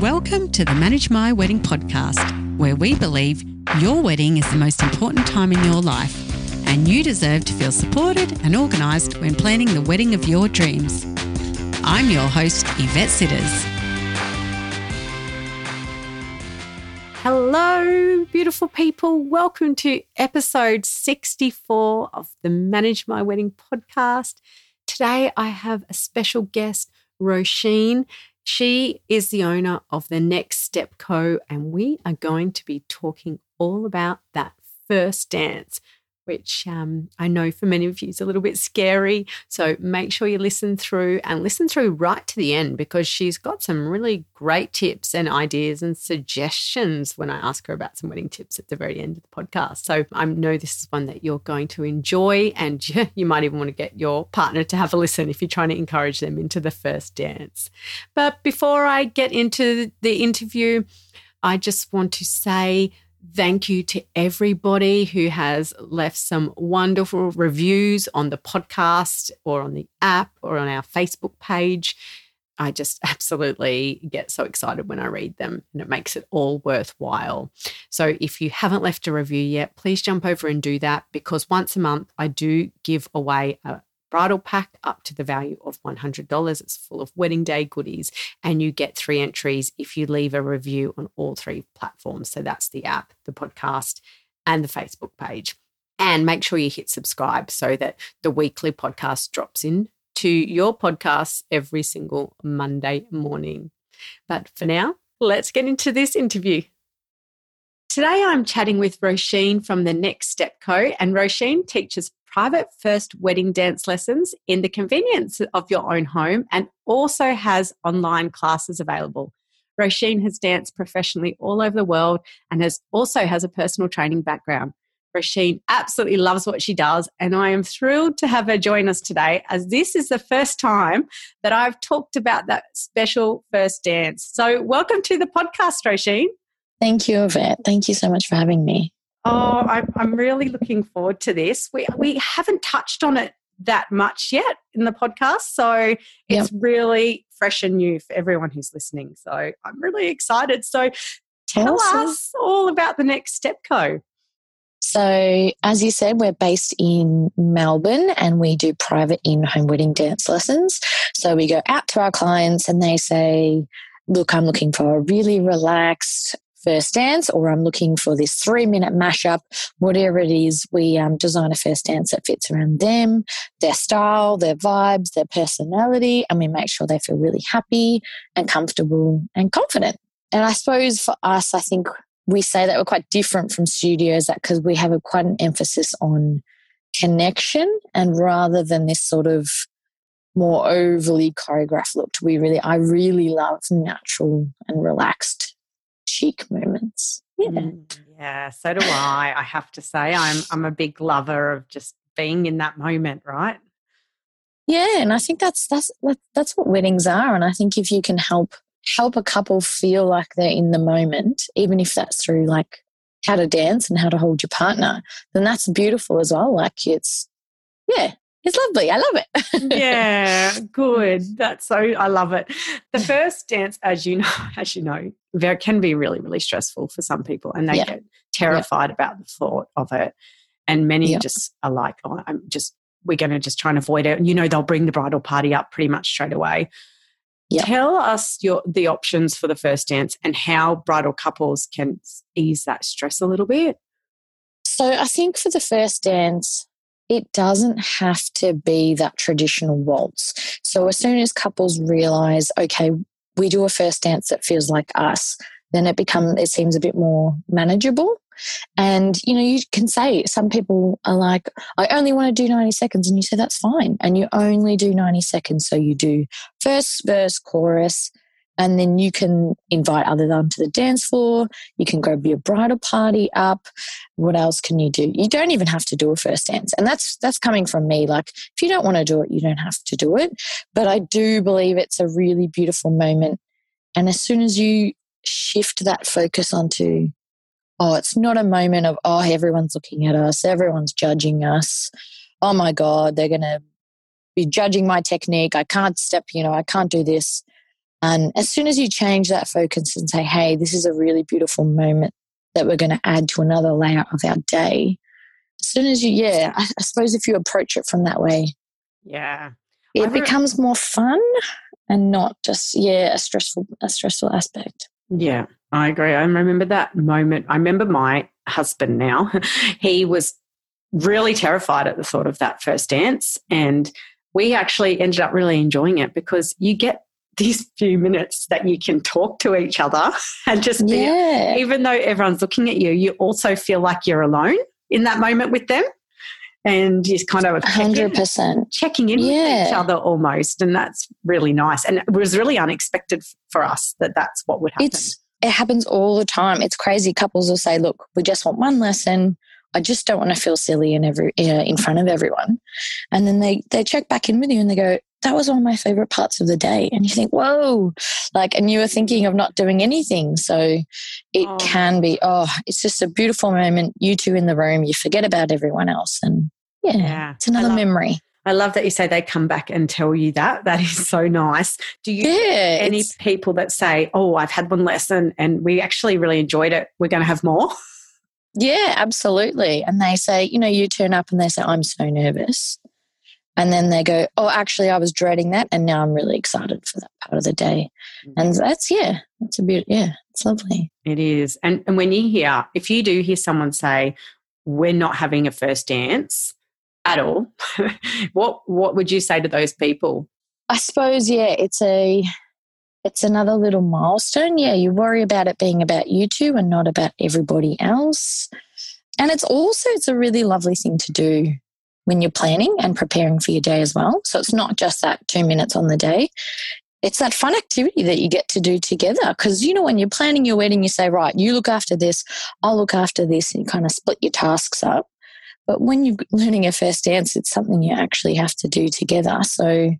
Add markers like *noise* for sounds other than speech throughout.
Welcome to the Manage My Wedding podcast, where we believe your wedding is the most important time in your life, and you deserve to feel supported and organised when planning the wedding of your dreams. I'm your host, Yvette Sitters. Hello, beautiful people. Welcome to episode 64 of the Manage My Wedding podcast. Today I have a special guest, Roisin. She is the owner of the Next Step Co. And we are going to be talking all about that first dance, which um, I know for many of you is a little bit scary. So make sure you listen through and listen through right to the end because she's got some really great tips and ideas and suggestions when I ask her about some wedding tips at the very end of the podcast. So I know this is one that you're going to enjoy and *laughs* you might even want to get your partner to have a listen if you're trying to encourage them into the first dance. But before I get into the interview, I just want to say Thank you to everybody who has left some wonderful reviews on the podcast or on the app or on our Facebook page. I just *laughs* absolutely get so excited when I read them and it makes it all worthwhile. So if you haven't left a review yet, please jump over and do that because once a month I do give away a bridal pack up to the value of $100. It's full of wedding day goodies, and you get three entries if you leave a review on all three platforms. So that's the app, the podcast, and the Facebook page. And make sure you hit subscribe so that the weekly podcast drops in to your podcasts every single Monday morning. But for now, let's get into this interview. Today, I'm chatting with Roisin from the Next Step Co. And Roisin teaches private first wedding dance lessons in the convenience of your own home and also has online classes available. Roisin has danced professionally all over the world and has also has a personal training background. Roisin absolutely loves what she does, and I am thrilled to have her join us today as this is the first time that I've talked about that special first dance. So, welcome to the podcast, Roisin. Thank you, Yvette. Thank you so much for having me. Oh, I'm, I'm really looking forward to this. We, we haven't touched on it that much yet in the podcast. So it's yep. really fresh and new for everyone who's listening. So I'm really excited. So tell awesome. us all about the Next Step Co. So, as you said, we're based in Melbourne and we do private in home wedding dance lessons. So, we go out to our clients and they say, Look, I'm looking for a really relaxed, first dance or I'm looking for this three minute mashup, whatever it is, we um, design a first dance that fits around them, their style, their vibes, their personality, and we make sure they feel really happy and comfortable and confident. And I suppose for us, I think we say that we're quite different from studios that because we have a, quite an emphasis on connection and rather than this sort of more overly choreographed look we really i really love natural and relaxed chic moments. Yeah. Mm, yeah, so do I. I have to say, I'm I'm a big lover of just being in that moment, right? Yeah, and I think that's that's that's what weddings are. And I think if you can help help a couple feel like they're in the moment, even if that's through like how to dance and how to hold your partner, then that's beautiful as well. Like it's yeah, it's lovely. I love it. yeah, *laughs* good. That's so I love it. The first dance, as you know, *laughs* as you know, can be really, really stressful for some people, and they yeah. get terrified yeah. about the thought of it. And many yeah. just are like, "Oh, I'm just we're going to just try and avoid it." And you know, they'll bring the bridal party up pretty much straight away. Tell us your the options for the first dance and how bridal couples can ease that stress a little bit. So I think for the first dance, it doesn't have to be that traditional waltz. So as soon as couples realize, okay, we do a first dance that feels like us, then it becomes it seems a bit more manageable. And you know, you can say some people are like, I only want to do 90 seconds, and you say that's fine. And you only do 90 seconds. So you do first verse, chorus, and then you can invite others onto the dance floor. You can grab your bridal party up. What else can you do? You don't even have to do a first dance. And that's that's coming from me. Like if you don't want to do it, you don't have to do it. But I do believe it's a really beautiful moment. And as soon as you shift that focus onto, oh, it's not a moment of, oh, everyone's looking at us, everyone's judging us. Oh my God, they're gonna be judging my technique. I can't step, you know, I can't do this And as soon as you change that focus and say, hey, this is a really beautiful moment that we're going to add to another layer of our day, as soon as you, yeah, I, I suppose if you approach it from that way, yeah, it becomes more fun and not just, yeah, a stressful, a stressful aspect. Yeah, I agree. I remember that moment. I remember my husband now. *laughs* he was really terrified at the thought of that first dance. And we actually ended up really enjoying it because you get these few minutes that you can talk to each other *laughs* and just be, yeah. even though everyone's looking at you, you also feel like you're alone in that moment with them. And you kind of hundred percent checking in yeah. with each other almost, and that's really nice. And it was really unexpected for us that that's what would happen. It's, it happens all the time. It's crazy. Couples will say, "Look, we just want one lesson. I just don't want to feel silly in every uh, in front of everyone. And then they they check back in with you and they go, that was one of my favorite parts of the day. And you think, whoa, like, and you were thinking of not doing anything. So it oh. can be, oh, it's just a beautiful moment. You two in the room, you forget about everyone else. And yeah, yeah. it's another I love, memory. I love that you say they come back and tell you that. *laughs* That is so nice. Do you yeah, any people that say, oh, I've had one lesson and we actually really enjoyed it. We're going to have more? *laughs* Yeah, absolutely. And they say, you know, you turn up and they say, I'm so nervous. And then they go, oh, actually, I was dreading that. And now I'm really excited for that part of the day. And mm-hmm. that's, yeah, that's a bit, yeah, it's lovely. It is. And, and when you hear, if you do hear someone say, we're not having a first dance at all, *laughs* what, what would you say to those people? I suppose, yeah, it's a, it's another little milestone. Yeah, you worry about it being about you two and not about everybody else. And it's also it's a really lovely thing to do when you're planning and preparing for your day as well. So it's not just that 2 minutes on the day. It's that fun activity that you get to do together because you know when you're planning your wedding you say right, you look after this, I'll look after this and you kind of split your tasks up. But when you're learning a first dance, it's something you actually have to do together. So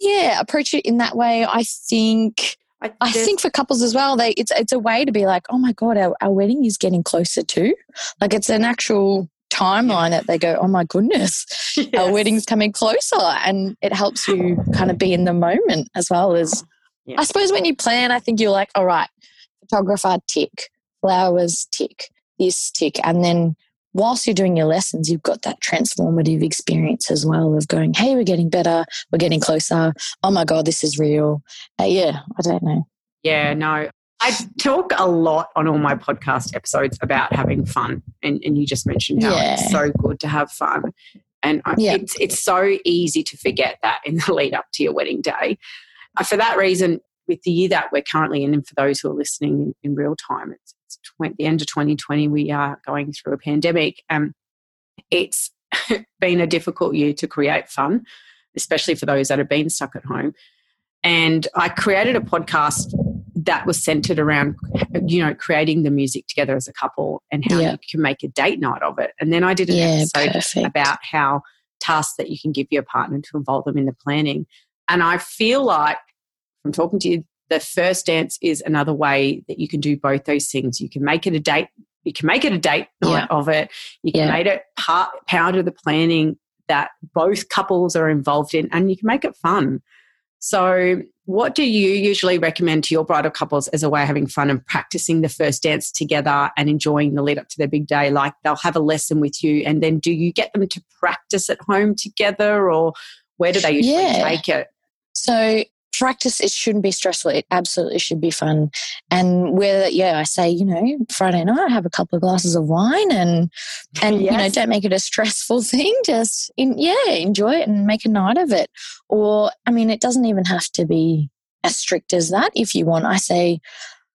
yeah, approach it in that way. I think I, I, think for couples as well, they it's it's a way to be like, oh my god, our, our wedding is getting closer to. Like it's an actual timeline that they go, oh my goodness, yes. our wedding's coming closer, and it helps you kind of be in the moment as well as. Yeah. I suppose when you plan, I think you're like, all right, photographer tick, flowers tick, this tick, and then whilst you're doing your lessons, you've got that transformative experience as well of going, hey, we're getting better, we're getting closer. Oh my God, this is real. Uh, yeah, I don't know. Yeah, no. I talk a lot on all my podcast episodes about having fun. And, and you just mentioned how yeah. it's so good to have fun. And yeah. it's, it's so easy to forget that in *laughs* the lead up to your wedding day. Uh, for that reason, with the year that we're currently in, and for those who are listening in, in real time, it's the end of 2020, we are going through a pandemic. Um, it's *laughs* been a difficult year to create fun, especially for those that have been stuck at home. And I created a podcast that was centered around, you know, creating the music together as a couple and how yeah. you can make a date night of it. And then I did an yeah, episode perfect. about how tasks that you can give your partner to involve them in the planning. And I feel like from talking to you the first dance is another way that you can do both those things. You can make it a date. You can make it a date night yeah. of it. You can yeah. make it part part of the planning that both couples are involved in, and you can make it fun. So, what do you usually recommend to your bridal couples as a way of having fun and practicing the first dance together and enjoying the lead up to their big day? Like they'll have a lesson with you, and then do you get them to practice at home together, or where do they usually yeah. take it? So practice it shouldn't be stressful it absolutely should be fun. And whether yeah i say you know friday night have a couple of glasses of wine and and yes. you know don't make it a *laughs* stressful thing just in, yeah enjoy it and make a night of it. Or i mean it doesn't even have to be as strict as that if you want. I say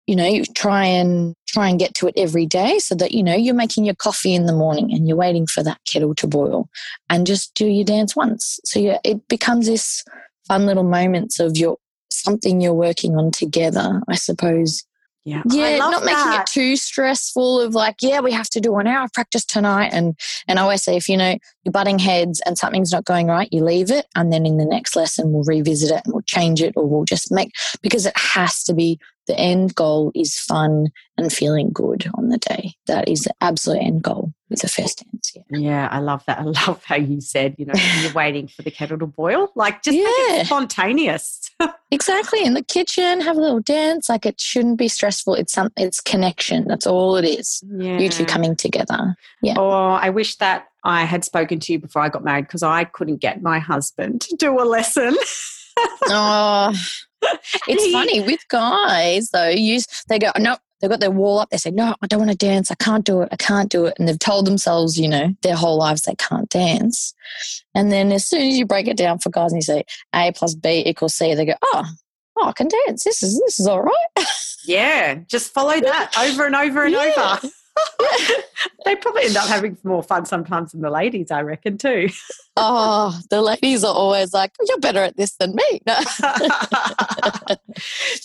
you know you try and try and get to it every day so that you know you're making your coffee in the morning and you're waiting for that kettle to boil and just do your dance once. So yeah it becomes this fun little moments of your something you're working on together, I suppose. Yeah, yeah, not making that. it too stressful. Of like, yeah, we have to do an hour of practice tonight, and and I always say, if you know you're butting heads and something's not going right, you leave it, and then in the next lesson we'll revisit it and we'll change it or we'll just make because it has to be the end goal is fun and feeling good on the day. That is the absolute end goal with the first dance. Yeah. Yeah, I love that. *laughs* I love how you said, you know, you're waiting for the kettle to boil. Like just make Yeah. it spontaneous. *laughs* Exactly. In the kitchen, have a little dance. Like it shouldn't be stressful. It's some it's connection. That's all it is. yeah. You two coming together. Yeah. Oh, I wish that I had spoken to you before I got married because I couldn't get my husband to do a lesson. *laughs* Oh, *laughs* it's He- funny with guys though. You they go no, they've got their wall up. They say no, I don't want to dance. I can't do it. I can't do it. And they've told themselves, you know, their whole lives they can't dance. And then as soon as you break it down for guys and you say A plus B equals C, they go oh. Oh, I can dance. This is this is all right. Yeah, just follow that over and over and *laughs* Yeah. over. *laughs* they probably end up having more fun sometimes than the ladies, I reckon, too. *laughs* Oh, the ladies are always like, "You're better at this than me." No. *laughs*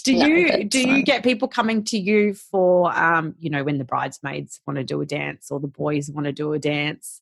do No, you do you get people coming to you for um, you know, when the bridesmaids want to do a dance or the boys want to do a dance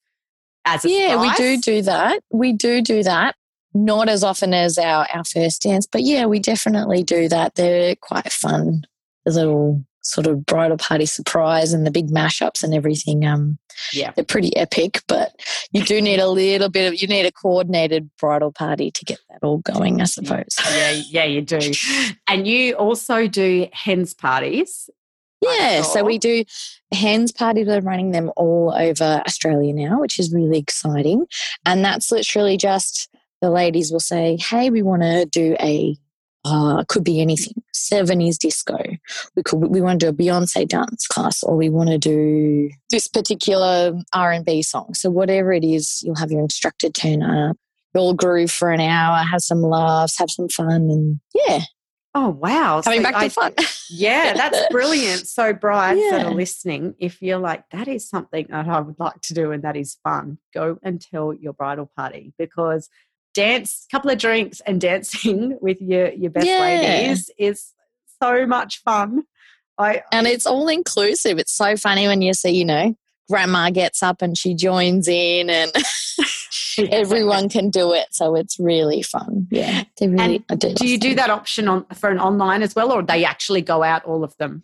as a yeah, we do do that. We do do that. Not as often as our our first dance, but yeah, we definitely do that. They're quite fun. Little sort of bridal party surprise and the big mashups and everything. Um, Yeah. they're pretty epic, but you do need a little bit of you need a coordinated bridal party to get that all going, I suppose. Yeah, yeah, you do. *laughs* And you also do hens parties. Yeah, so we do hens parties. We're running them all over Australia now, which is really exciting. And that's literally just the ladies will say, "Hey, we want to do a uh, could be anything, seventies disco. We could we want to do a Beyonce dance class, or we want to do this particular R and B song. So whatever it is, you'll have your instructor turn up. You'll groove for an hour, have some laughs, have some fun, and yeah, Oh wow. coming So back to fun. Yeah, that's *laughs* brilliant. So, brides that Yeah. are listening, if you're like, that is something that I would like to do and that is fun, go and tell your bridal party because dance, couple of drinks and dancing *laughs* with your, your best Yeah. ladies is so much fun. I and it's all inclusive. It's so funny when you see, you know, grandma gets up and she joins in and *laughs* everyone can do it. So it's really fun. Yeah. Really And do. Do you do that option on for an online as well, or they actually go out all of them?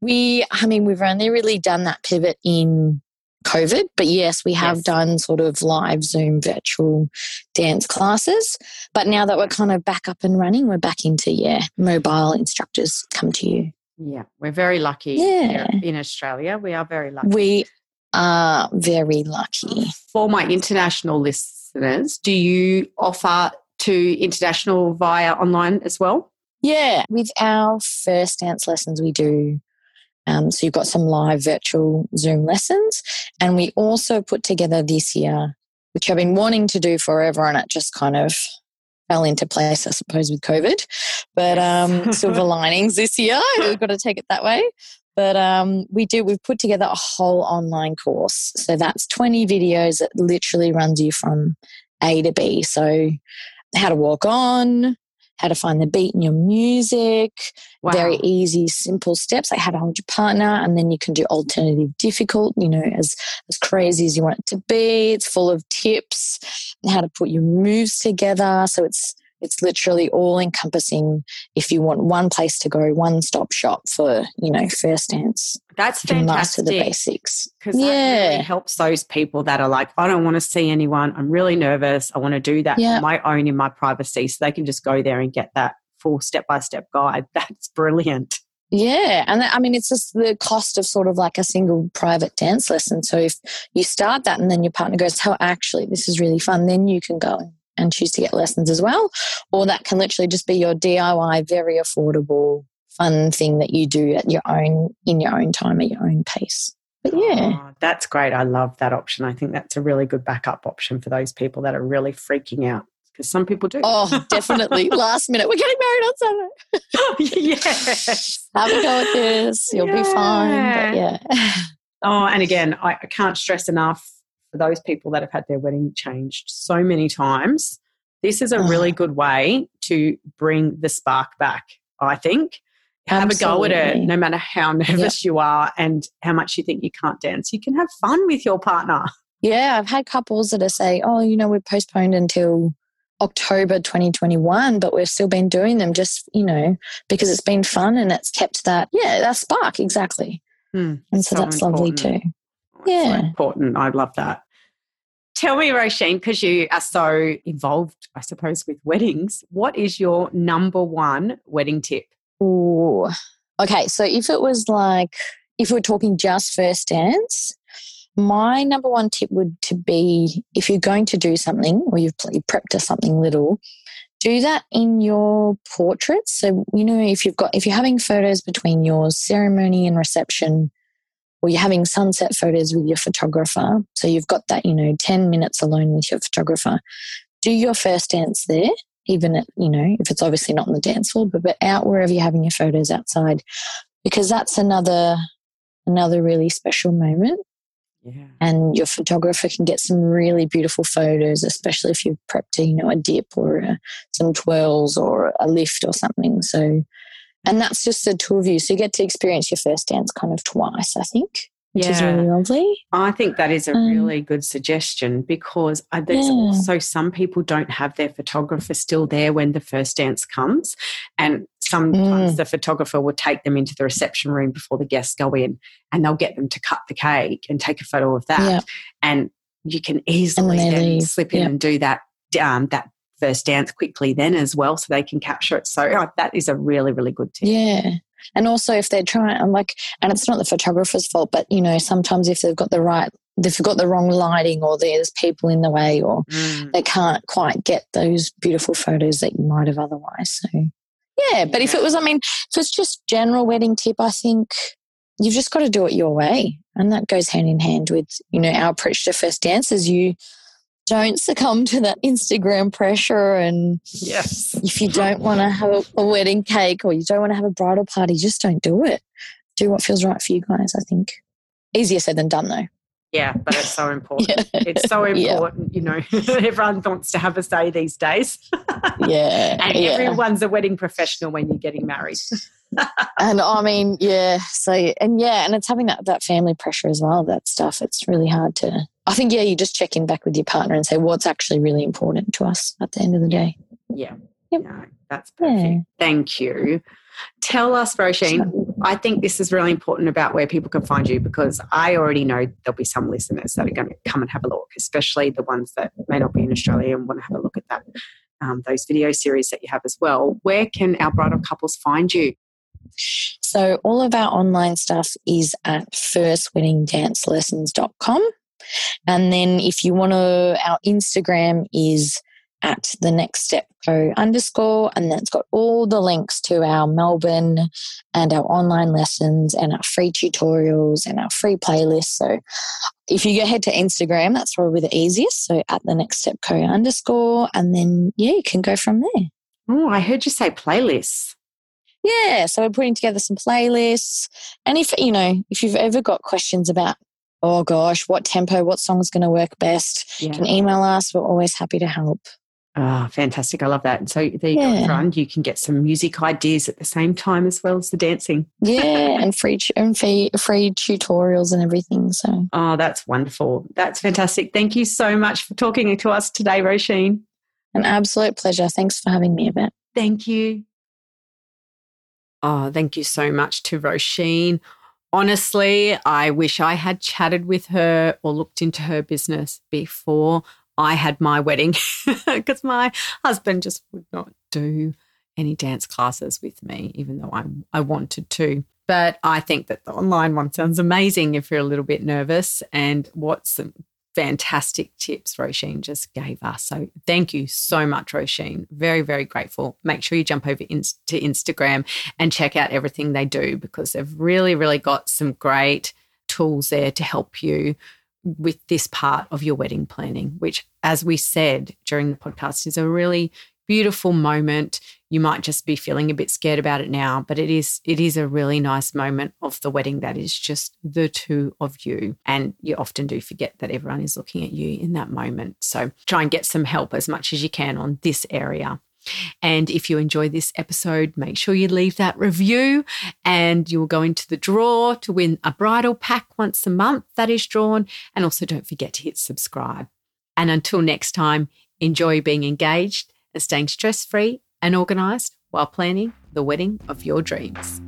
We I mean, we've only really done that pivot in COVID, but yes, we have Yes. done sort of live Zoom virtual dance classes. But now that we're kind of back up and running, we're back into, yeah, mobile instructors come to you. Yeah, we're very lucky Yeah. in Australia. We are very lucky. We are very lucky. for my international listeners, do you offer to international via online as well? Yeah, with our first dance lessons, we do. Um, so you've got some live virtual Zoom lessons, and we also put together this year, which I've been wanting to do forever, and it just kind of fell into place, I suppose, with COVID. But um, *laughs* silver linings this year. *laughs* We've got to take it that way. But um, we do. We've put together a whole online course, so that's twenty videos that literally runs you from A to B. So how to walk on, how to find the beat in your music, Wow. very easy, simple steps like how to hold your partner, and then you can do alternative difficult, you know, as as crazy as you want it to be. It's full of tips and how to put your moves together. So it's it's literally all encompassing if you want one place to go, one stop shop for, you know, first dance. That's To master the basics. Because that Yeah. really helps those people that are like, I don't want to see anyone. I'm really nervous. I want to do that Yeah. on my own in my privacy. So they can just go there and get that full step by step guide. *laughs* That's brilliant. Yeah, and I mean, it's just the cost of sort of like a single private dance lesson. So if you start that and then your partner goes, "Oh, actually, this is really fun," then you can go and choose to get lessons as well, or that can literally just be your DIY, very affordable, fun thing that you do at your own in your own time at your own pace. But yeah, Oh, that's great. I love that option. I think that's a really good backup option for those people that are really freaking out because some people do. oh, definitely *laughs* last minute. We're getting married on Saturday. Oh, yes. Have a go at this. You'll be fine. But yeah. *laughs* Oh, and again, I, I can't stress enough for those people that have had their wedding changed so many times. This is a really good way to bring the spark back, I think. Have a go at it, no matter how *laughs* nervous you are and how much you think you can't dance. You can have fun with your partner. Yeah, I've had couples that are say, "Oh, you know, we're postponed until October 2021, but we've still been doing them just, you know, because it's been fun and it's kept that, yeah, that spark, exactly. Hmm, And so, so that's lovely important. too. It's so Yeah. important. I love that. Tell me, Roisin, because you are so involved, I suppose, with weddings, what is your number one wedding tip? Ooh. Okay, so if it was like, if we're talking just first dance, my number one tip would to be if you're going to do something or you've prepped to something little, do that in your portraits. So you know if you've got if you're having photos between your ceremony and reception, or you're having sunset photos with your photographer, so you've got that you know ten minutes alone with your photographer. Do your first dance there even at, you know, if it's obviously not on the dance floor, but, but out wherever you're having your photos outside, because that's another, another really special moment. Yeah. And your photographer can get some really beautiful photos, especially if you've prepped, a, you know, a dip or a, some twirls or a lift or something. So, and that's just the two of you. So you get to experience your first dance kind of twice, I think, which is really lovely. I think that is a Um, really good suggestion because uh, there's Yeah. also some people don't have their photographer still there when the first dance comes. And sometimes Mm. the photographer will take them into the reception room before the guests go in and they'll get them to cut the cake and take a photo of that. Yeah. And you can easily then leave. slip in Yeah. and do that, um, that first dance quickly then as well so they can capture it. So oh, that is a really, really good tip. Yeah. And also if they're trying I'm like and it's not the photographer's fault, but you know, sometimes if they've got the right they've got the wrong lighting or there's people in the way or Mm. they can't quite get those beautiful photos that you might have otherwise. So yeah, but if it was I mean, if it's just general wedding tip, I think you've just got to do it your way. And that goes hand in hand with, you know, our approach to first dances. You don't succumb to that Instagram pressure and Yes. if you don't want to have a, wedding cake or you don't want to have a bridal party, just don't do it. Do what feels right for you guys, I think. Easier said than done, though. Yeah, but it's so *laughs* important. Yeah. It's so Yeah. important, you know. *laughs* Everyone wants to have a say these days. *laughs* Yeah. and yeah. everyone's a wedding professional when you're getting married. and I mean, yeah. So, and yeah, and it's having that, that family pressure as well, that stuff. It's really hard to, I think, yeah, you just check in back with your partner and say what's actually really important to us at the end of the day. Yeah. Yep. No, that's perfect. Yeah. Thank you. Tell us, Roisin, I think this is really important about where people can find you because I already know there'll be some listeners that are going to come and have a look, especially the ones that may not be in Australia and want to have a look at that, um, those video series that you have as well. Where can our bridal couples find you? So all of our online stuff is at firstweddingdancelessons.com. And then if you want to, our Instagram is at the next step co underscore, and that's got all the links to our Melbourne and our online lessons and our free tutorials and our free playlists. So if you go head to Instagram, that's probably the easiest. So at the next step co underscore, and then yeah, you can go from there. Oh, I heard you say playlists. Yeah, so we're putting together some playlists. And if, you know, if you've ever got questions about, oh gosh, what tempo, what song's going to work best, you can email us. We're always happy to help. Ah, fantastic. I love that. And so there you go, Yeah. You can get some music ideas at the same time as well as the dancing. Yeah, *laughs* and free, and free, free tutorials and everything. So Oh, that's wonderful. That's fantastic. Thank you so much for talking to us today, Roisin. an absolute pleasure. Thanks for having me, Yvette. Thank you. Oh, thank you so much to Roisin. Honestly, I wish I had chatted with her or looked into her business before I had my wedding *laughs* because my husband just would not do any dance classes with me, even though I, I wanted to. But I think that the online one sounds amazing if you're a little bit nervous. And what some fantastic tips Roisin just gave us. So thank you so much, Roisin. Very, very grateful. Make sure you jump over in, to Instagram and check out everything they do because they've really, really got some great tools there to help you with this part of your wedding planning, which, as we said during the podcast, is a really beautiful moment. You might just be feeling a bit scared about it now, but it is it is a really nice moment of the wedding that is just the two of you. And you often do forget that everyone is looking at you in that moment. So try and get some help as much as you can on this area. And if you enjoy this episode, make sure you leave that review and you will go into the draw to win a bridal pack once a month that is drawn. And also don't forget to hit subscribe. And until next time, Enjoy being engaged staying stress free and organised while planning the wedding of your dreams.